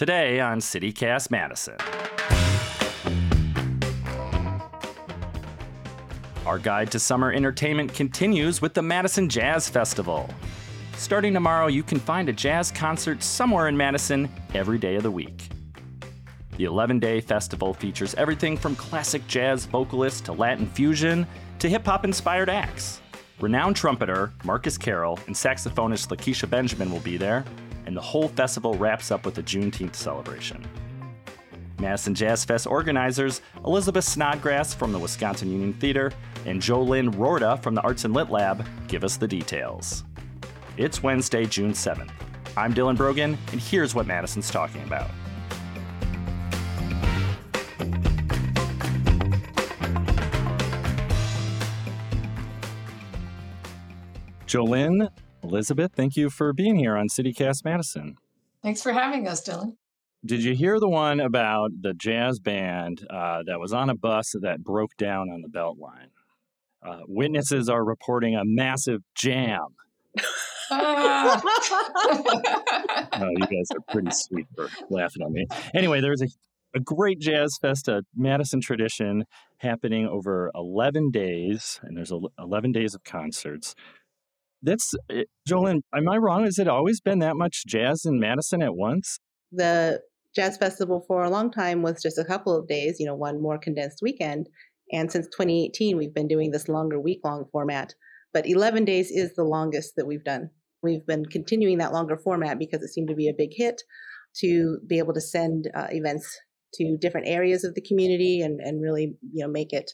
Today on CityCast Madison. Our guide to summer entertainment continues with the Madison Jazz Festival. Starting tomorrow, you can find a jazz concert somewhere in Madison every day of the week. The 11 day festival features everything from classic jazz vocalists to Latin fusion to hip hop inspired acts. Renowned trumpeter Marcus Carroll and saxophonist Lakecia Benjamin will be there, and the whole festival wraps up with a Juneteenth celebration. Madison Jazz Fest organizers Elizabeth Snodgrass from the Wisconsin Union Theater and Jolynne Roorda from the Arts and Lit Lab give us the details. It's Wednesday, June 7th. I'm Dylan Brogan, and here's what Madison's talking about. Jolynne, Elizabeth, thank you for being here on CityCast Madison. Thanks for having us, Dylan. Did you hear the one about the jazz band uh, that was on a bus that broke down on the Beltline? Uh, witnesses are reporting a massive jam. oh, you guys are pretty sweet for laughing at me. Anyway, there's a, a great jazz fest, a Madison tradition happening over 11 days, and there's 11 days of concerts. That's eh, Jolynne. Am I wrong? Has it always been that much jazz in Madison at once? The jazz festival for a long time was just a couple of days. You know, one more condensed weekend. And since 2018, we've been doing this longer week long format. But 11 days is the longest that we've done. We've been continuing that longer format because it seemed to be a big hit to be able to send uh, events to different areas of the community and, and really you know make it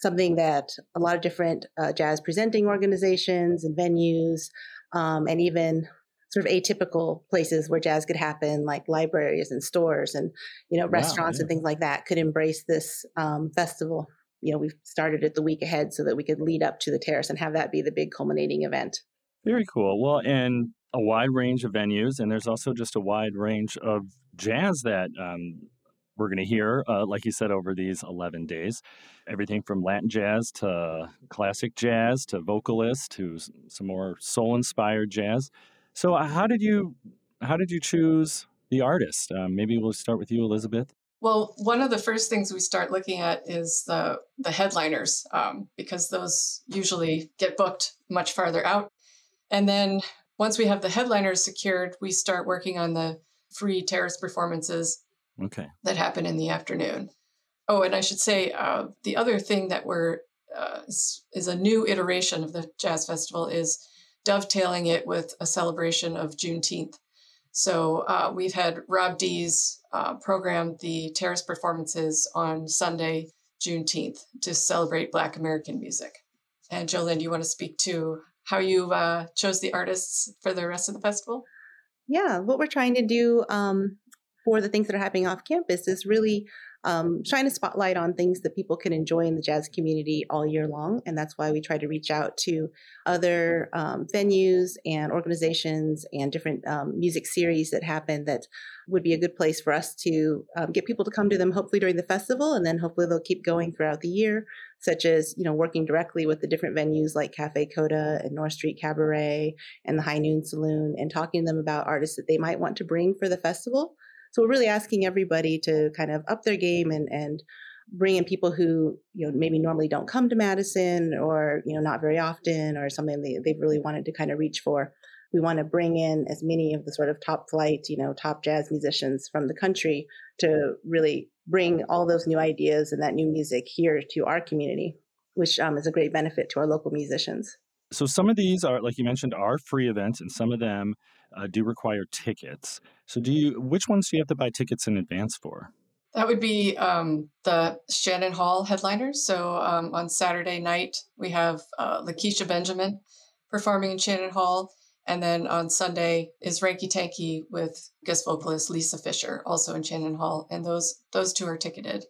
something that a lot of different uh, jazz presenting organizations and venues, um, and even sort of atypical places where jazz could happen, like libraries and stores and you know restaurants wow, yeah. and things like that, could embrace this um, festival. You know, we've started it the week ahead so that we could lead up to the terrace and have that be the big culminating event. Very cool. Well, and a wide range of venues, and there's also just a wide range of jazz that um, we're going to hear, uh, like you said, over these 11 days. Everything from Latin jazz to classic jazz to vocalists to some more soul inspired jazz. So, uh, how did you how did you choose the artist? Um, maybe we'll start with you, Elizabeth. Well, one of the first things we start looking at is the the headliners um, because those usually get booked much farther out. And then once we have the headliners secured, we start working on the free terrace performances Okay. That happen in the afternoon. Oh, and I should say uh, the other thing that we're uh, is, is, a new iteration of the jazz festival is dovetailing it with a celebration of Juneteenth. So uh, we've had Rob Dz uh, program the terrace performances on Sunday, Juneteenth, to celebrate Black American music. And Jolynne, do you want to speak to how you uh, chose the artists for the rest of the festival? Yeah, what we're trying to do um, for the things that are happening off campus is really um, shine a spotlight on things that people can enjoy in the jazz community all year long. And that's why we try to reach out to other um, venues and organizations and different um, music series that happen that would be a good place for us to um, get people to come to them hopefully during the festival and then hopefully they'll keep going throughout the year such as you know working directly with the different venues like cafe coda and north street cabaret and the high noon saloon and talking to them about artists that they might want to bring for the festival so we're really asking everybody to kind of up their game and and bring in people who you know maybe normally don't come to Madison or you know not very often or something they, they've really wanted to kind of reach for. We want to bring in as many of the sort of top flight, you know, top jazz musicians from the country to really bring all those new ideas and that new music here to our community, which um, is a great benefit to our local musicians. So some of these are, like you mentioned, are free events, and some of them uh, do require tickets. So, do you? Which ones do you have to buy tickets in advance for? That would be um, the Shannon Hall headliners. So um, on Saturday night we have uh, Lakecia Benjamin performing in Shannon Hall, and then on Sunday is Ranky Tanky with guest vocalist Lisa Fischer, also in Shannon Hall, and those those two are ticketed.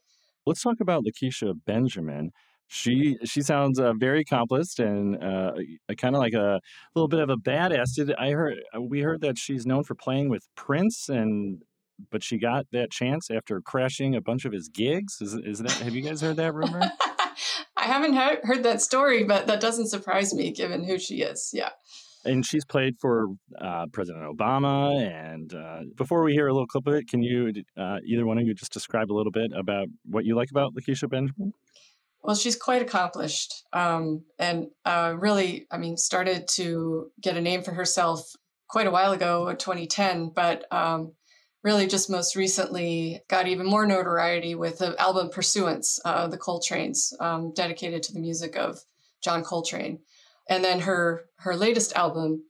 Let's talk about Lakecia Benjamin she she sounds uh, very accomplished and uh, kind of like a little bit of a badass. Did I heard uh, we heard that she's known for playing with Prince and but she got that chance after crashing a bunch of his gigs. Is is that have you guys heard that rumor? I haven't heard that story, but that doesn't surprise me given who she is. Yeah. and she's played for uh, President Obama. And uh, before we hear a little clip of it, can you, uh, either one of you, just describe a little bit about what you like about Lakecia Benjamin? Well, she's quite accomplished um, and uh, really, I mean, started to get a name for herself quite a while ago, 2010, but um, really just most recently got even more notoriety with the album Pursuance, uh, the Coltrane's, um, dedicated to the music of John Coltrane. And then her her latest album,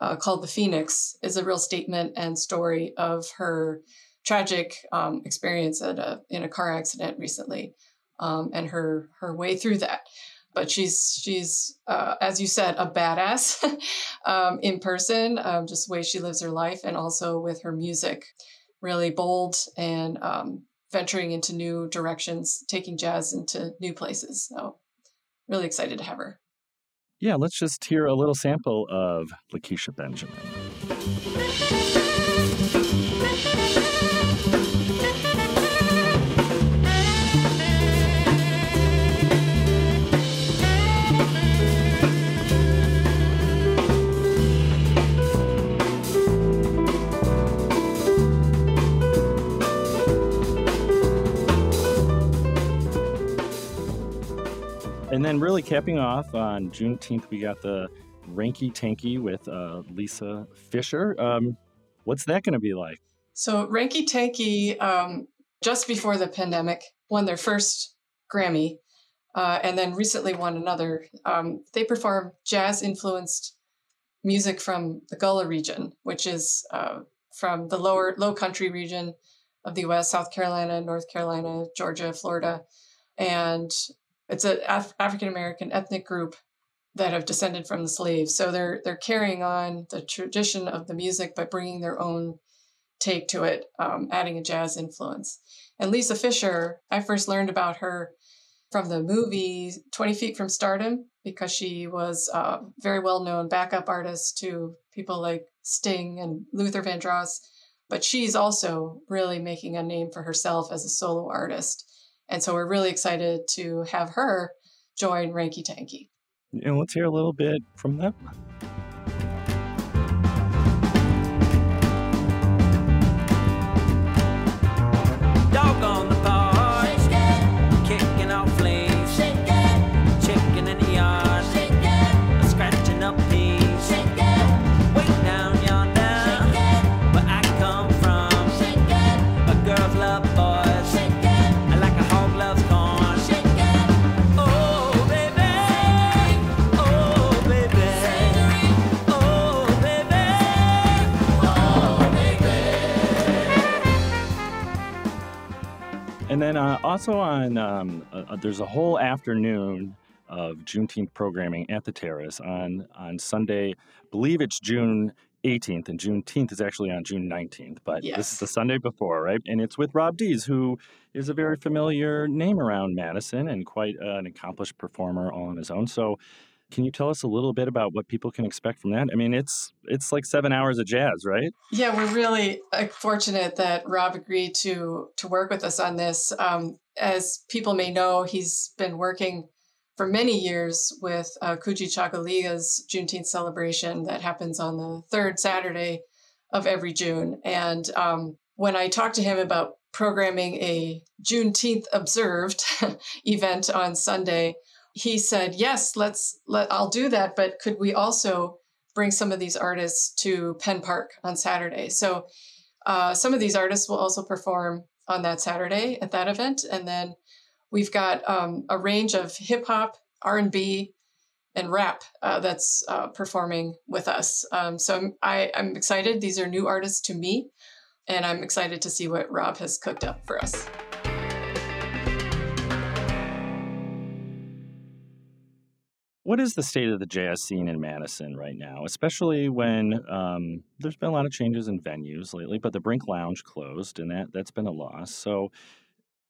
uh, called The Phoenix, is a real statement and story of her tragic um, experience at a, in a car accident recently, um, and her her way through that. But she's she's uh, as you said a badass um, in person, um, just the way she lives her life, and also with her music, really bold and um, venturing into new directions, taking jazz into new places. So really excited to have her. Yeah, let's just hear a little sample of Lakecia Benjamin. And then, really capping off on Juneteenth, we got the Ranky Tanky with uh, Lisa Fischer. Um, what's that going to be like? So, Ranky Tanky, um, just before the pandemic, won their first Grammy uh, and then recently won another. Um, they perform jazz influenced music from the Gullah region, which is uh, from the lower low country region of the US, South Carolina, North Carolina, Georgia, Florida. And it's an Af- African American ethnic group that have descended from the slaves. So they're they're carrying on the tradition of the music by bringing their own take to it, um, adding a jazz influence. And Lisa Fischer, I first learned about her from the movie 20 Feet from Stardom because she was a very well known backup artist to people like Sting and Luther Vandross. But she's also really making a name for herself as a solo artist. And so we're really excited to have her join Ranky Tanky. And let's hear a little bit from them. Then uh, also on, um, uh, uh, there's a whole afternoon of Juneteenth programming at the Terrace on on Sunday. I believe it's June 18th, and Juneteenth is actually on June 19th. But yes. this is the Sunday before, right? And it's with Rob Dz, who is a very familiar name around Madison and quite uh, an accomplished performer all on his own. So can you tell us a little bit about what people can expect from that? I mean, it's it's like seven hours of jazz, right? Yeah, we're really uh, fortunate that Rob agreed to to work with us on this. Um, as people may know, he's been working for many years with uh, Kujichagulia's Juneteenth celebration that happens on the third Saturday of every June. And um, when I talked to him about programming a Juneteenth observed event on Sunday, he said, "Yes, let's let I'll do that, but could we also bring some of these artists to Penn Park on Saturday?" So uh, some of these artists will also perform on that Saturday at that event, and then we've got um, a range of hip hop, R and B, and rap uh, that's uh, performing with us. Um, so I'm, I, I'm excited. These are new artists to me, and I'm excited to see what Rob has cooked up for us. What is the state of the jazz scene in Madison right now, especially when um, there's been a lot of changes in venues lately, but the Brink Lounge closed, and that that's been a loss. So,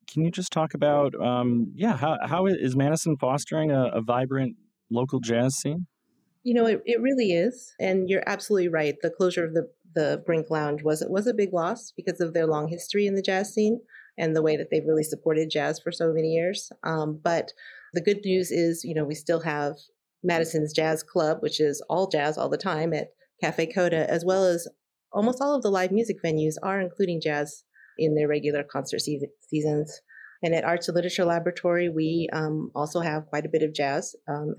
can you just talk about, um, yeah, how how is Madison fostering a, a vibrant local jazz scene? You know, it, it really is, and you're absolutely right. The closure of the the Brink Lounge was was a big loss because of their long history in the jazz scene and the way that they've really supported jazz for so many years. Um, but the good news is, you know, we still have Madison's Jazz Club, which is all jazz all the time at Cafe Coda, as well as almost all of the live music venues are including jazz in their regular concert se- seasons. And at Arts and Literature Laboratory, we um, also have quite a bit of jazz um,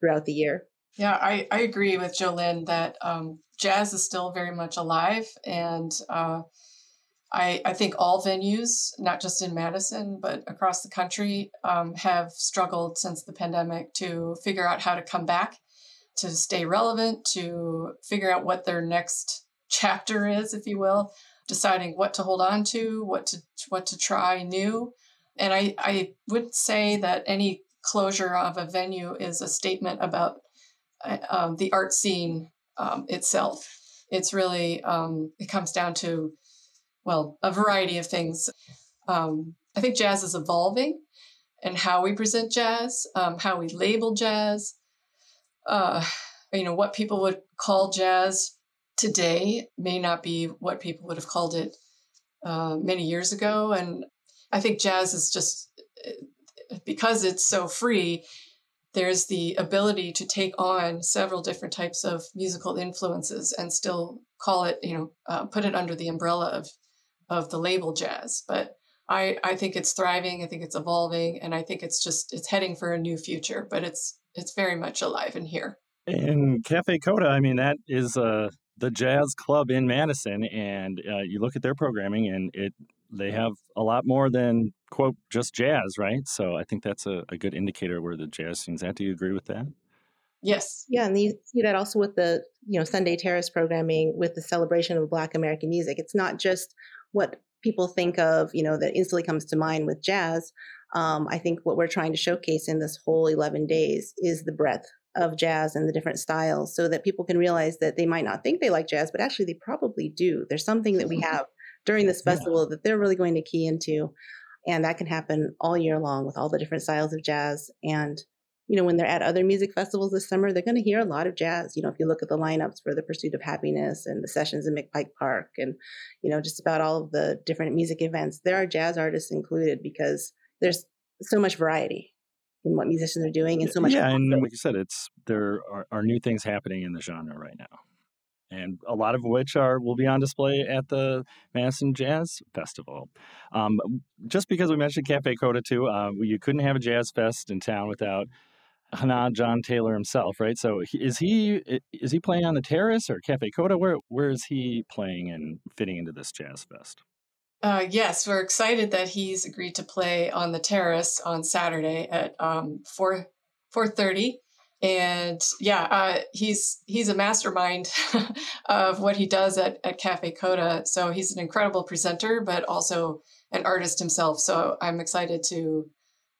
throughout the year. Yeah, I, I agree with Jolynne that um, jazz is still very much alive. And uh, I, I think all venues, not just in Madison, but across the country, um, have struggled since the pandemic to figure out how to come back, to stay relevant, to figure out what their next chapter is, if you will, deciding what to hold on to, what to what to try new. And I, I would say that any closure of a venue is a statement about uh, um, the art scene um, itself. It's really um, it comes down to well a variety of things. Um, I think jazz is evolving, and how we present jazz, um, how we label jazz. Uh, you know what people would call jazz today may not be what people would have called it uh, many years ago. And I think jazz is just uh, because it's so free, there's the ability to take on several different types of musical influences and still call it, you know, uh, put it under the umbrella of of the label jazz. But I I think it's thriving. I think it's evolving, and I think it's just it's heading for a new future. But it's it's very much alive in here. And Cafe Coda, I mean, that is a the jazz club in Madison, and uh, you look at their programming, and it they have a lot more than quote just jazz, right? So I think that's a, a good indicator where the jazz scene's at. Do you agree with that? Yes. Yeah, and you see that also with the you know Sunday Terrace programming with the celebration of Black American music. It's not just what people think of, you know, that instantly comes to mind with jazz. Um, I think what we're trying to showcase in this whole 11 days is the breadth of jazz and the different styles so that people can realize that they might not think they like jazz, but actually they probably do. There's something that we have during this festival yeah. that they're really going to key into. And that can happen all year long with all the different styles of jazz. And, you know, when they're at other music festivals this summer, they're going to hear a lot of jazz. You know, if you look at the lineups for the Pursuit of Happiness and the sessions in McPike Park and, you know, just about all of the different music events, there are jazz artists included because there's so much variety in what musicians are doing and so much. Yeah, and like you said, it's there are, are new things happening in the genre right now, and a lot of which are will be on display at the Madison Jazz Festival. Um, just because we mentioned Cafe Coda too, uh, you couldn't have a jazz fest in town without Hanah Jon Taylor himself, right? So is he is he playing on the terrace or Cafe Coda? Where where is he playing and fitting into this jazz fest? Uh, yes, we're excited that he's agreed to play on the terrace on Saturday at um, four four thirty. And yeah, uh, he's he's a mastermind of what he does at, at Cafe Coda. So he's an incredible presenter, but also an artist himself. So I'm excited to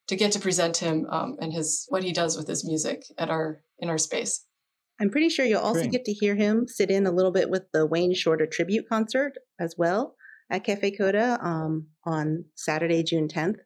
to get to present him um, and his what he does with his music at our in our space. I'm pretty sure you'll also Great. get to hear him sit in a little bit with the Wayne Shorter tribute concert as well at Cafe Coda um, on Saturday, June 10th.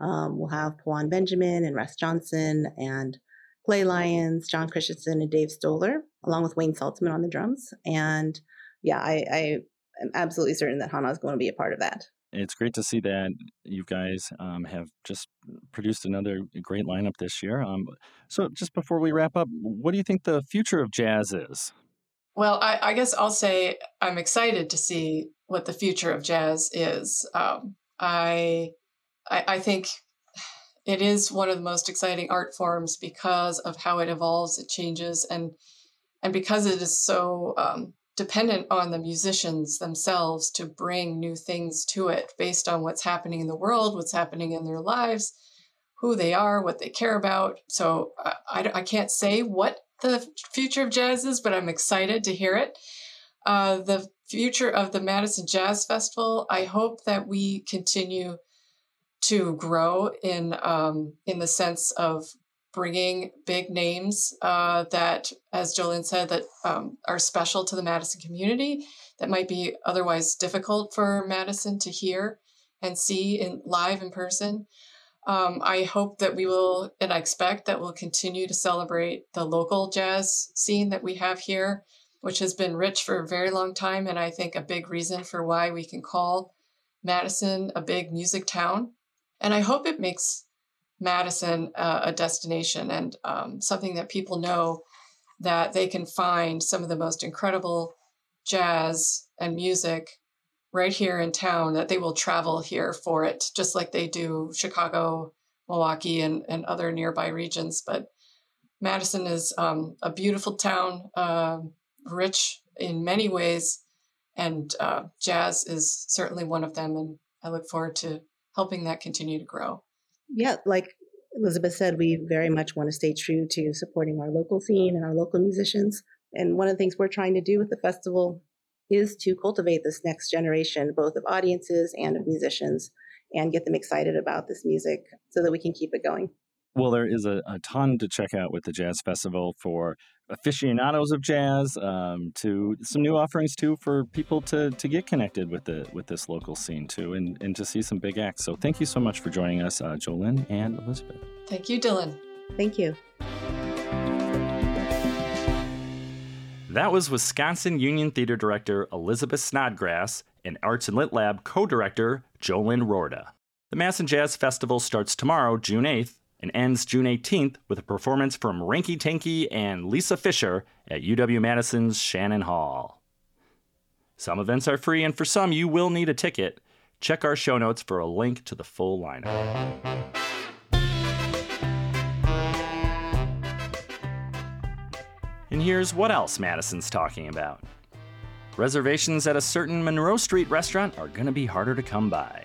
Um, we'll have Pawan Benjamin and Russ Johnson and Clay Lyons, John Christensen, and Dave Stoller, along with Wayne Salzmann on the drums. And yeah, I, I am absolutely certain that Hanah is going to be a part of that. It's great to see that you guys um, have just produced another great lineup this year. Um, so, just before we wrap up, what do you think the future of jazz is? Well, I, I guess I'll say I'm excited to see what the future of jazz is. Um, I, I, I think it is one of the most exciting art forms because of how it evolves, it changes, and and because it is so um, dependent on the musicians themselves to bring new things to it based on what's happening in the world, what's happening in their lives, who they are, what they care about. So I, I, I can't say what the future of jazz is, but I'm excited to hear it. Uh, the future of the Madison Jazz Festival, I hope that we continue to grow in um, in the sense of bringing big names uh, that, as Jolynne said, that um, are special to the Madison community that might be otherwise difficult for Madison to hear and see in live in person. Um, I hope that we will, and I expect that we'll continue to celebrate the local jazz scene that we have here which has been rich for a very long time. And I think a big reason for why we can call Madison a big music town. And I hope it makes Madison uh, a destination and um, something that people know that they can find some of the most incredible jazz and music right here in town that they will travel here for it just like they do chicago milwaukee and, and other nearby regions. But madison is um, a beautiful town uh, rich in many ways and uh, jazz is certainly one of them and i look forward to helping that continue to grow yeah like elizabeth said we very much want to stay true to supporting our local scene and our local musicians and one of the things we're trying to do with the festival is to cultivate this next generation both of audiences and of musicians and get them excited about this music so that we can keep it going well, there is a, a ton to check out with the Jazz Festival for aficionados of jazz, um, to some new offerings too for people to to get connected with the with this local scene too, and and to see some big acts. So thank you so much for joining us, uh, Jolynne and Elizabeth. Thank you, Dylan. Thank you. That was Wisconsin Union Theater Director Elizabeth Snodgrass and Arts and Lit Lab co director Jolynne Roorda. The Madison Jazz Festival starts tomorrow, June 8th, and ends June 18th with a performance from Ranky Tanky and Lisa Fischer at UW Madison's Shannon Hall. Some events are free, and for some, you will need a ticket. Check our show notes for a link to the full lineup. And here's what else Madison's talking about. Reservations at a certain Monroe Street restaurant are going to be harder to come by.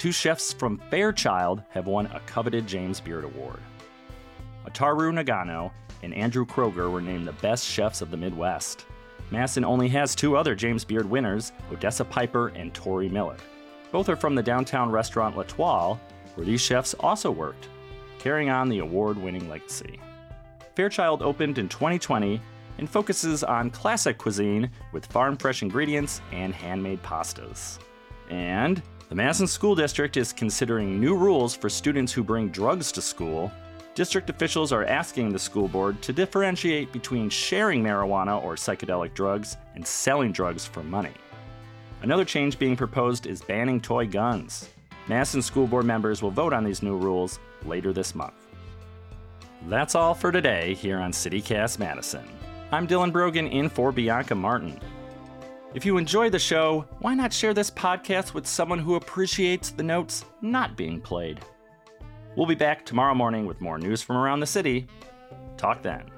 Two chefs from Fairchild have won a coveted James Beard Award. Itaru Nagano and Andrew Kroeger were named the best chefs of the Midwest. Madison only has two other James Beard winners, Odessa Piper and Tory Miller. Both are from the downtown restaurant L'Etoile, where these chefs also worked, carrying on the award winning legacy. Fairchild opened in 2020 and focuses on classic cuisine with farm fresh ingredients and handmade pastas. And the Madison School District is considering new rules for students who bring drugs to school. District officials are asking the school board to differentiate between sharing marijuana or psychedelic drugs and selling drugs for money. Another change being proposed is banning toy guns. Madison School Board members will vote on these new rules later this month. That's all for today here on CityCast Madison. I'm Dylan Brogan in for Bianca Martin. If you enjoy the show, why not share this podcast with someone who appreciates the notes not being played? We'll be back tomorrow morning with more news from around the city. Talk then.